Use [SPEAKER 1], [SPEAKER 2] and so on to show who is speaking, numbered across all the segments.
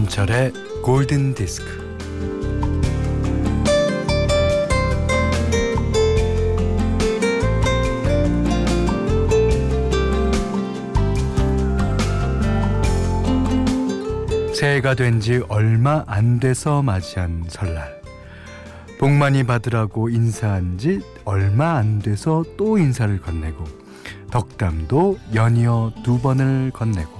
[SPEAKER 1] 김현철의 골든 디스크. 새해가 된 지 얼마 안 돼서 맞이한 설날. 복 많이 받으라고 인사한 지 얼마 안 돼서 또 인사를 건네고 덕담도 연이어 두 번을 건네고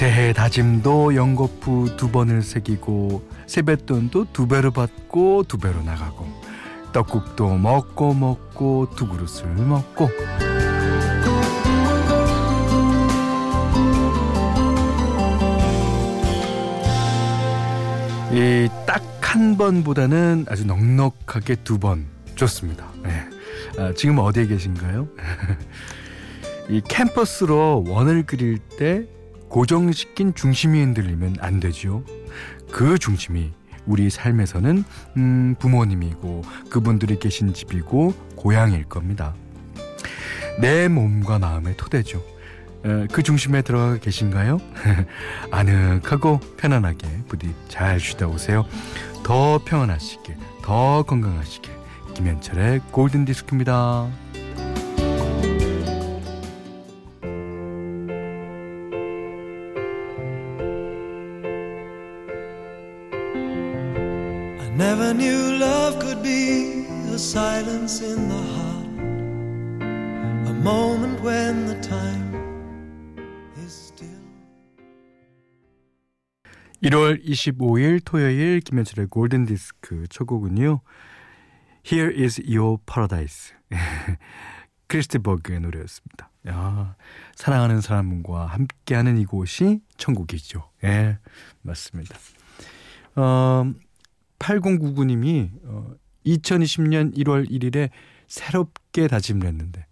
[SPEAKER 1] 새해 다짐도 연거푸 두 번을 새기고 세뱃돈도 두 배로 받고 두 배로 나가고 떡국도 먹고 먹고 두 그릇을 먹고 이 딱 한 번보다는 아주 넉넉하게 두 번 좋습니다. 네. 아, 지금 어디에 계신가요? 이 캠퍼스로 원을 그릴 때 고정시킨 중심이 흔들리면 안 되죠. 그 중심이 우리 삶에서는 음, 부모님이고 그분들이 계신 집이고 고향일 겁니다. 내 몸과 마음의 토대죠. 그 중심에 들어가 계신가요? 아늑하고 편안하게 부디 잘 쉬다 오세요. 더 평안하시길, 더 건강하시길. 김현철의 골든 디스크입니다. Never knew love could be a silence in the heart, a moment when the time is still. 1월 25일 토요일 김현철의 골든 디스크 첫 곡은요. Here is your paradise. 크리스티 버그의 노래였습니다. 야, 사랑하는 사람과 함께하는 이곳이 천국이죠. 예, 맞습니다. 어, 8099님이 어, 2020년 1월 1일에 새롭게 다짐을 했는데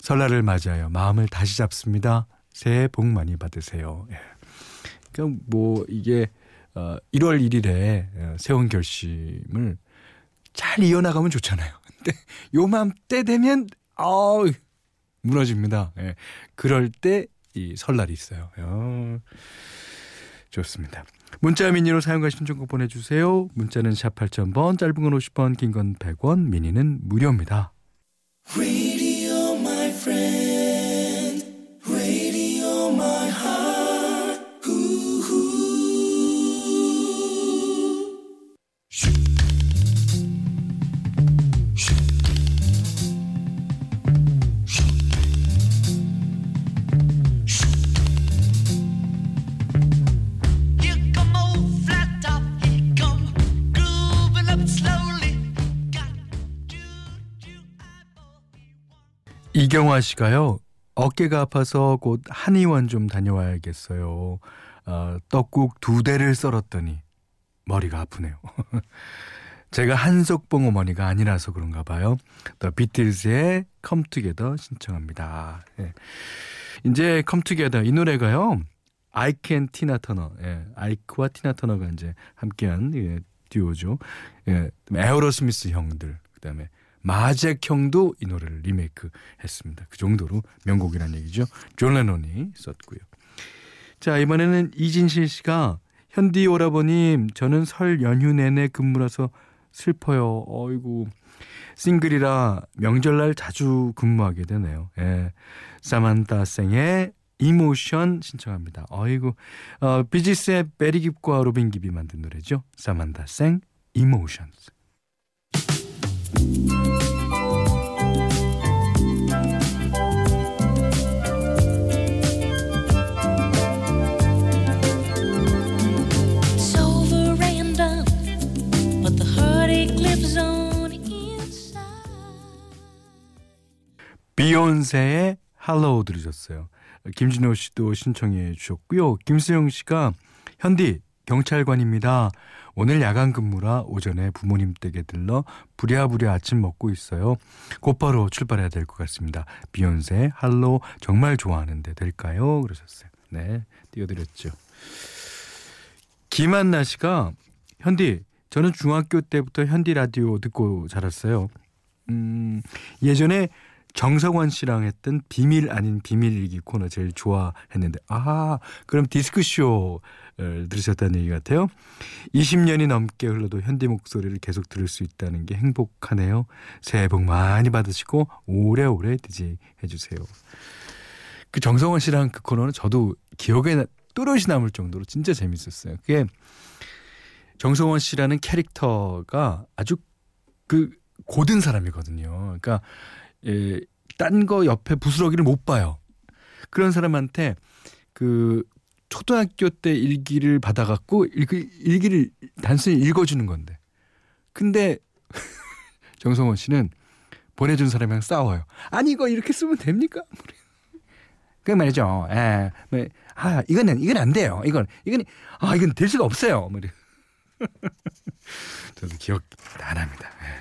[SPEAKER 1] 설날을 맞이하여 마음을 다시 잡습니다. 새해 복 많이 받으세요. 예. 그러니까 뭐 이게 어, 1월 1일에 어, 세운 결심을 잘 이어나가면 좋잖아요. 근데 요맘때 되면 어 무너집니다. 예. 그럴 때 이 설날이 있어요. 어, 좋습니다. 문자 미니로 사용과 신청곡 보내주세요. 문자는 샵 8000번, 짧은 건 50원, 긴 건 100원, 미니는 무료입니다. 이경화 씨가요. 어깨가 아파서 곧 한의원 좀 다녀와야겠어요. 어, 떡국 두 되를 썰었더니 머리가 아프네요. 제가 한석봉 어머니가 아니라서 그런가 봐요. 더 비틀즈의 Together 신청합니다. 예. 이제 Together 이 노래가요. 아이크 앤 티나 터너. 예. 아이크와 티나 터너가 이제 함께한 예, 듀오죠. 예. 에어로스미스 형들. 그다음에 마잭 형도 이 노래를 리메이크 했습니다. 그 정도로 명곡이란 얘기죠. 존 레논이 썼고요. 자, 이번에는 이진실 씨가 현디 오라버님, 저는 설 연휴 내내 근무라서 슬퍼요. 어이구. 싱글이라 명절날 자주 근무하게 되네요. 예. 사만타 생의 Emotion 신청합니다. 어이구. 어, 비지스의 베리 깁과 로빈 깁이 만든 노래죠. 사만타 생 이모션스. 비욘세의 할로우 들으셨어요. 김진호 씨도 신청해 주셨고요. 김수영 씨가 현디 경찰관입니다. 오늘 야간 근무라 오전에 부모님 댁에 들러 부랴부랴 아침 먹고 있어요. 곧바로 출발해야 될 것 같습니다. 비욘세 할로 정말 좋아하는데 될까요? 그러셨어요. 네, 띄워드렸죠. 김한나 씨가 현디 저는 중학교 때부터 현디 라디오 듣고 자랐어요. 음, 예전에 정성원 씨랑 했던 비밀 아닌 비밀 일기 코너 제일 좋아했는데 아 그럼 디스크쇼 를 들으셨다는 얘기 같아요. 20년이 넘게 흘러도 현디 목소리를 계속 들을 수 있다는 게 행복하네요. 새해 복 많이 받으시고 오래오래 DJ 해주세요. 그 정성원 씨랑 그 코너는 저도 기억에 또렷이 남을 정도로 진짜 재밌었어요. 그게 정성원 씨라는 캐릭터가 아주 그 고든 사람이거든요. 그러니까 예, 딴 거 옆에 부스러기를 못 봐요. 그런 사람한테 그 초등학교 때 일기를 받아갖고 일기, 일기를 단순히 읽어주는 건데. 근데 정성원 씨는 보내준 사람이랑 싸워요. 아니 이거 이렇게 쓰면 됩니까? 그 말이죠. 예. 뭐, 아 이거는 이건 안 돼요. 이건 이건 아 이건 될 수가 없어요. 뭐 저도 기억 안 합니다. 예.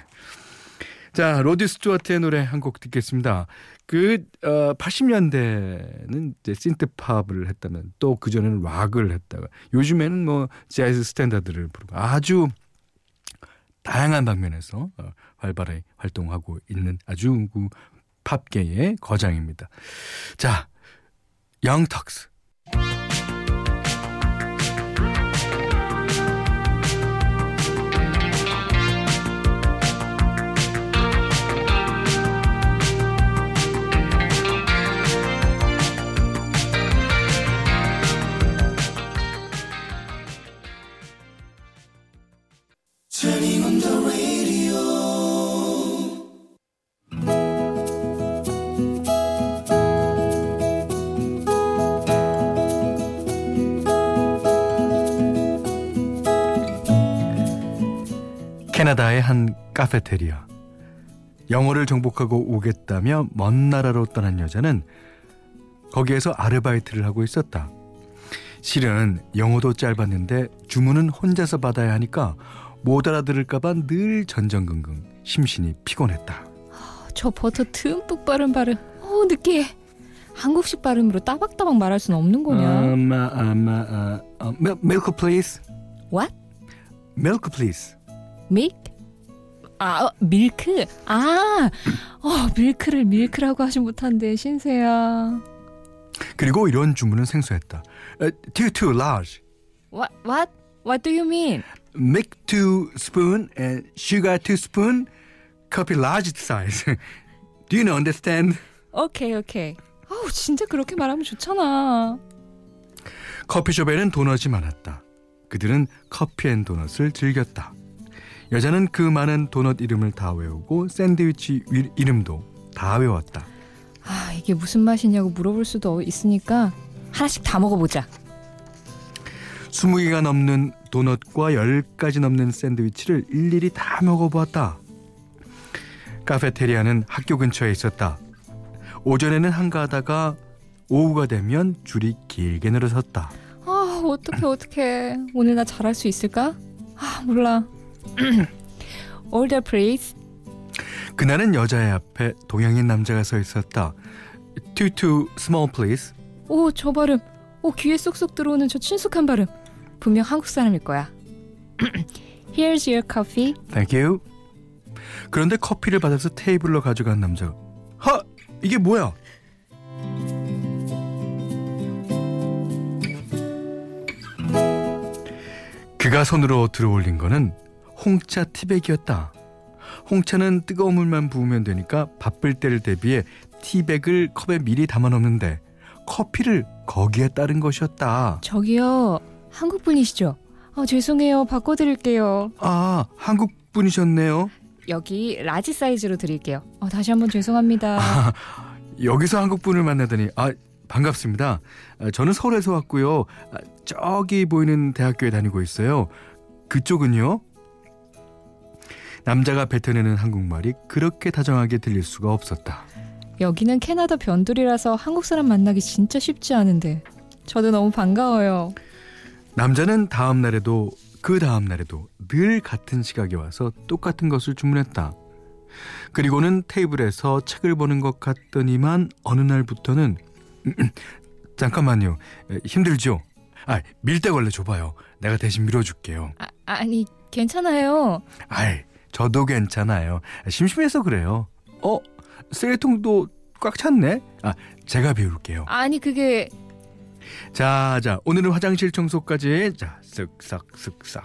[SPEAKER 1] 자, 로드 스튜어트의 노래 한 곡 듣겠습니다. 그, 어, 80년대는 이제 synth pop을 했다면 또 그전에는 락을 했다가 요즘에는 뭐 재즈 standard를 부르고 아주 다양한 방면에서 어, 활발히 활동하고 있는 아주 그 팝계의 거장입니다. 자, Young Turks. 캐나다의 한 카페테리아. 영어를 정복하고 오겠다며 먼 나라로 떠난 여자는 거기에서 아르바이트를 하고 있었다. 실은 영어도 짧았는데 주문은 혼자서 받아야 하니까 못 알아들을까봐 늘 전전긍긍 심신이 피곤했다.
[SPEAKER 2] 저 버터 듬뿍 바른 발음. 어 느끼해. 한국식 발음으로 따박따박 말할 수는 없는 거냐?
[SPEAKER 1] 아마 아마 아, 어, milk please.
[SPEAKER 2] What?
[SPEAKER 1] milk please.
[SPEAKER 2] 밀크? 아, 어, 밀크? 아, 어, 밀크를 밀크라고 하지 못한데, 신세야.
[SPEAKER 1] 그리고 이런 주문은 생소했다. Uh, two, two large.
[SPEAKER 2] What, what? What do you mean?
[SPEAKER 1] Milk two spoon and sugar two spoon, coffee large size. Do you understand?
[SPEAKER 2] 오케이, 오케이. 아우, 진짜 그렇게 말하면 좋잖아.
[SPEAKER 1] 커피숍에는 도넛이 많았다. 그들은 coffee and donut을 즐겼다. 여자는 그 많은 도넛 이름을 다 외우고 샌드위치 이름도 다 외웠다.
[SPEAKER 2] 아, 이게 무슨 맛이냐고 물어볼 수도 있으니까 하나씩 다 먹어보자.
[SPEAKER 1] 20개가 넘는 도넛과 10가지 넘는 샌드위치를 일일이 다 먹어보았다. 카페테리아는 학교 근처에 있었다. 오전에는 한가하다가 오후가 되면 줄이 길게 늘어섰다.
[SPEAKER 2] 아, 어떡해, 어떡해. 오늘 나 잘할 수 있을까? 아, 몰라. Order please.
[SPEAKER 1] 그날은 여자의 앞에 동양인 남자가 서 있었다. Two two small please.
[SPEAKER 2] 오, 저 발음. 오, 귀에 쏙쏙 들어오는 저 친숙한 발음. 분명 한국 사람일 거야. Here's your coffee.
[SPEAKER 1] Thank you. 그런데 커피를 받아서 테이블로 가져간 남자. 하, 이게 뭐야? 그가 손으로 들어올린 거는 홍차 티백이었다. 홍차는 뜨거운 물만 부으면 되니까 바쁠 때를 대비해 티백을 컵에 미리 담아 놓는데 커피를 거기에 따른 것이었다.
[SPEAKER 2] 저기요, 한국 분이시죠? 아, 죄송해요. 바꿔 드릴게요.
[SPEAKER 1] 아, 한국 분이셨네요.
[SPEAKER 2] 여기 라지 사이즈로 드릴게요. 어, 다시 한번 죄송합니다.
[SPEAKER 1] 아, 여기서 한국 분을 만나더니 아 반갑습니다. 아, 저는 서울에서 왔고요. 아, 저기 보이는 대학교에 다니고 있어요. 그쪽은요? 남자가 뱉어내는 한국말이 그렇게 다정하게 들릴 수가 없었다.
[SPEAKER 2] 여기는 캐나다 변두리라서 한국 사람 만나기 진짜 쉽지 않은데 저도 너무 반가워요.
[SPEAKER 1] 남자는 다음 날에도 그 다음 날에도 늘 같은 시각에 와서 똑같은 것을 주문했다. 그리고는 테이블에서 책을 보는 것 같더니만 어느 날부터는 잠깐만요 힘들죠? 아 밀대걸레 줘봐요. 내가 대신 밀어줄게요.
[SPEAKER 2] 아, 아니 괜찮아요.
[SPEAKER 1] 아이 저도 괜찮아요. 심심해서 그래요. 어? 쓰레통도 꽉 찼네. 아, 제가 비울게요.
[SPEAKER 2] 아니 그게
[SPEAKER 1] 자, 자, 오늘은 화장실 청소까지. 자, 쓱싹, 쓱싹.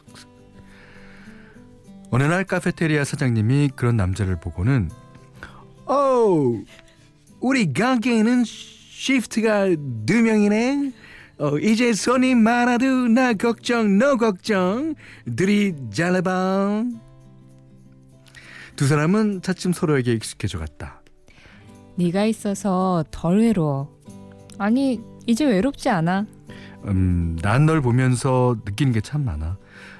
[SPEAKER 1] 어느 날 카페테리아 사장님이 그런 남자를 보고는 오, 우리 가게에는 시프트가 두 명이네. 어, 이제 손님 많아도 나 걱정, 너 걱정. 들이 잘해봐. 두 사람은 차츰 서로에게 익숙해져 갔다.
[SPEAKER 2] 네가 있어서 덜 외로워. 아니 이제 외롭지 않아.
[SPEAKER 1] 음, 난 널 보면서 느끼는 게 참 많아.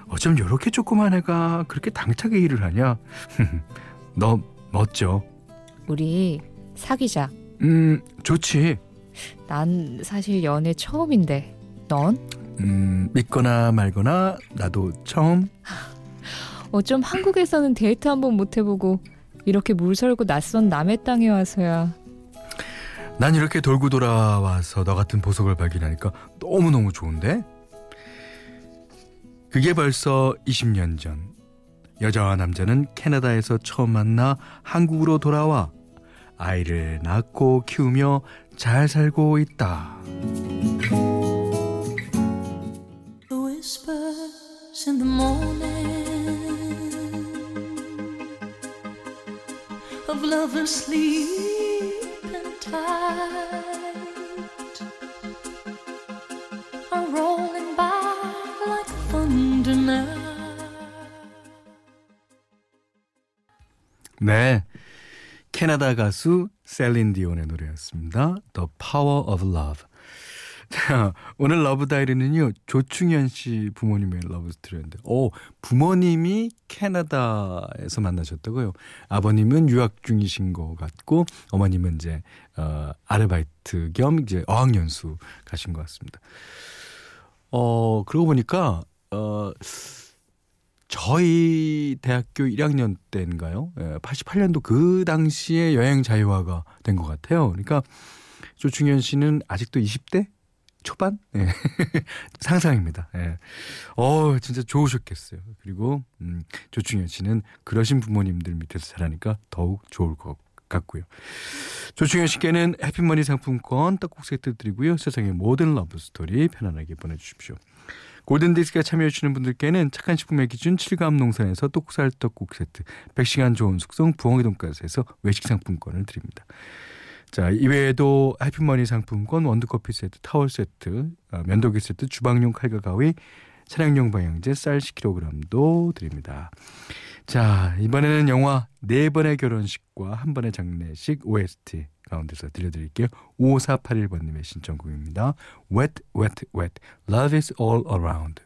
[SPEAKER 1] 어쩜 이렇게 조그만 애가 그렇게 당차게 일을 하냐? 너 멋져.
[SPEAKER 2] 우리 사귀자.
[SPEAKER 1] 음, 좋지.
[SPEAKER 2] 난 사실 연애 처음인데 넌?
[SPEAKER 1] 음, 믿거나 말거나 나도 처음.
[SPEAKER 2] 어쩜 한국에서는 데이트 한 번 못 해보고 이렇게 물설고 낯선 남의 땅에 와서야.
[SPEAKER 1] 난 이렇게 돌고 돌아와서 너 같은 보석을 발견하니까 너무너무 좋은데? 그게 벌써 20년 전. 여자와 남자는 캐나다에서 처음 만나 한국으로 돌아와 아이를 낳고 키우며 잘 살고 있다.
[SPEAKER 3] The whispers in the morning of lovers sleeping tight are rolling by like thunder now.
[SPEAKER 1] 네. 캐나다 가수 셀린 디온의 노래였습니다. The Power of Love. 자, 오늘 러브 다이어리는요. 조충현 씨 부모님의 러브 스토리인데. 오, 부모님이 캐나다에서 만나셨다고요. 아버님은 유학 중이신 것 같고 어머님은 이제 어 아르바이트 겸 이제 어학연수 가신 것 같습니다. 어, 그러고 보니까 어 저희 대학교 1학년 때인가요? 예, 88년도 그 당시에 여행 자유화가 된 것 같아요. 그러니까 조충현 씨는 아직도 20대 초반? 예. 상상입니다. 예. 어, 진짜 좋으셨겠어요. 그리고 음, 조충현 씨는 그러신 부모님들 밑에서 자라니까 더욱 좋을 것 같고요. 조충현 씨께는 해피머니 상품권 떡국 세트 드리고요. 세상의 모든 러브 스토리 편안하게 보내주십시오. 골든디스크에 참여해주시는 분들께는 착한 식품의 기준 칠갑농산에서 떡살 떡국 세트, 100시간 좋은 숙성 부엉이 돈가스에서 외식 상품권을 드립니다. 자, 이외에도 해피머니 상품권, 원두커피 세트, 타월 세트, 어, 면도기 세트, 주방용 칼과 가위, 차량용 방향제 쌀 10kg도 드립니다. 자, 이번에는 영화 네 번의 결혼식과 한 번의 장례식 OST 가운데서 들려드릴게요. 5481번님의 신청곡입니다. Wet, wet, wet. Love is all around.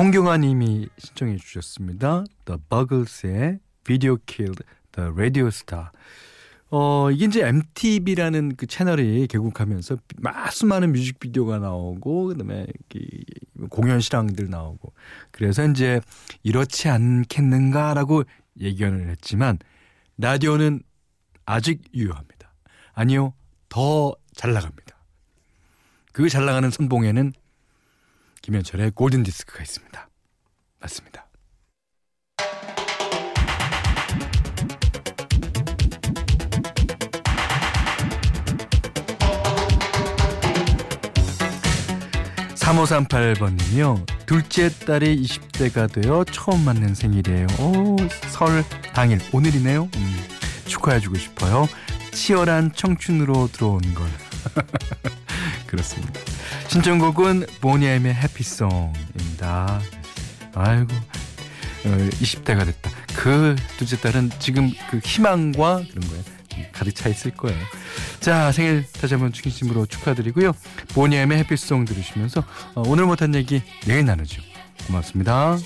[SPEAKER 1] 홍경아 님이 신청해 주셨습니다. The Buggles의 Video Killed the Radio Star. 어, 이게 이제 MTV라는 그 채널이 개국하면서 마 수 많은 뮤직비디오가 나오고 그 다음에 이 공연 실황들 나오고 그래서 이제 이렇지 않겠는가라고 예견을 했지만 라디오는 아직 유효합니다. 아니요, 더 잘 나갑니다. 그 잘 나가는 선봉에는 김현철의 골든 디스크가 있습니다. 맞습니다. (3538번님이요) 둘째 딸이 (20대가) 되어 처음 맞는 생일이에요. 오, 설 당일. 오늘이네요. 음, 축하해주고 싶어요. 치열한 청춘으로 들어온 걸. 그렇습니다 신청곡은 보니엠의 해피송입니다. 아이고 어, 20대가 됐다. 그 둘째 딸은 지금 그 희망과 그런 거에 가득 차 있을 거예요. 자 생일 다시 한번 진심으로 축하드리고요. 보니엠의 해피송 들으시면서 어, 오늘 못한 얘기 내일 나누죠. 고맙습니다.